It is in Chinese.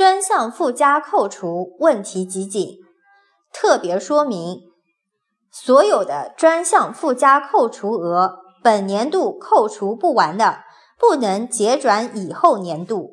专项附加扣除问题集锦。特别说明所有的专项附加扣除额本年度扣除不完的不能结转以后年度。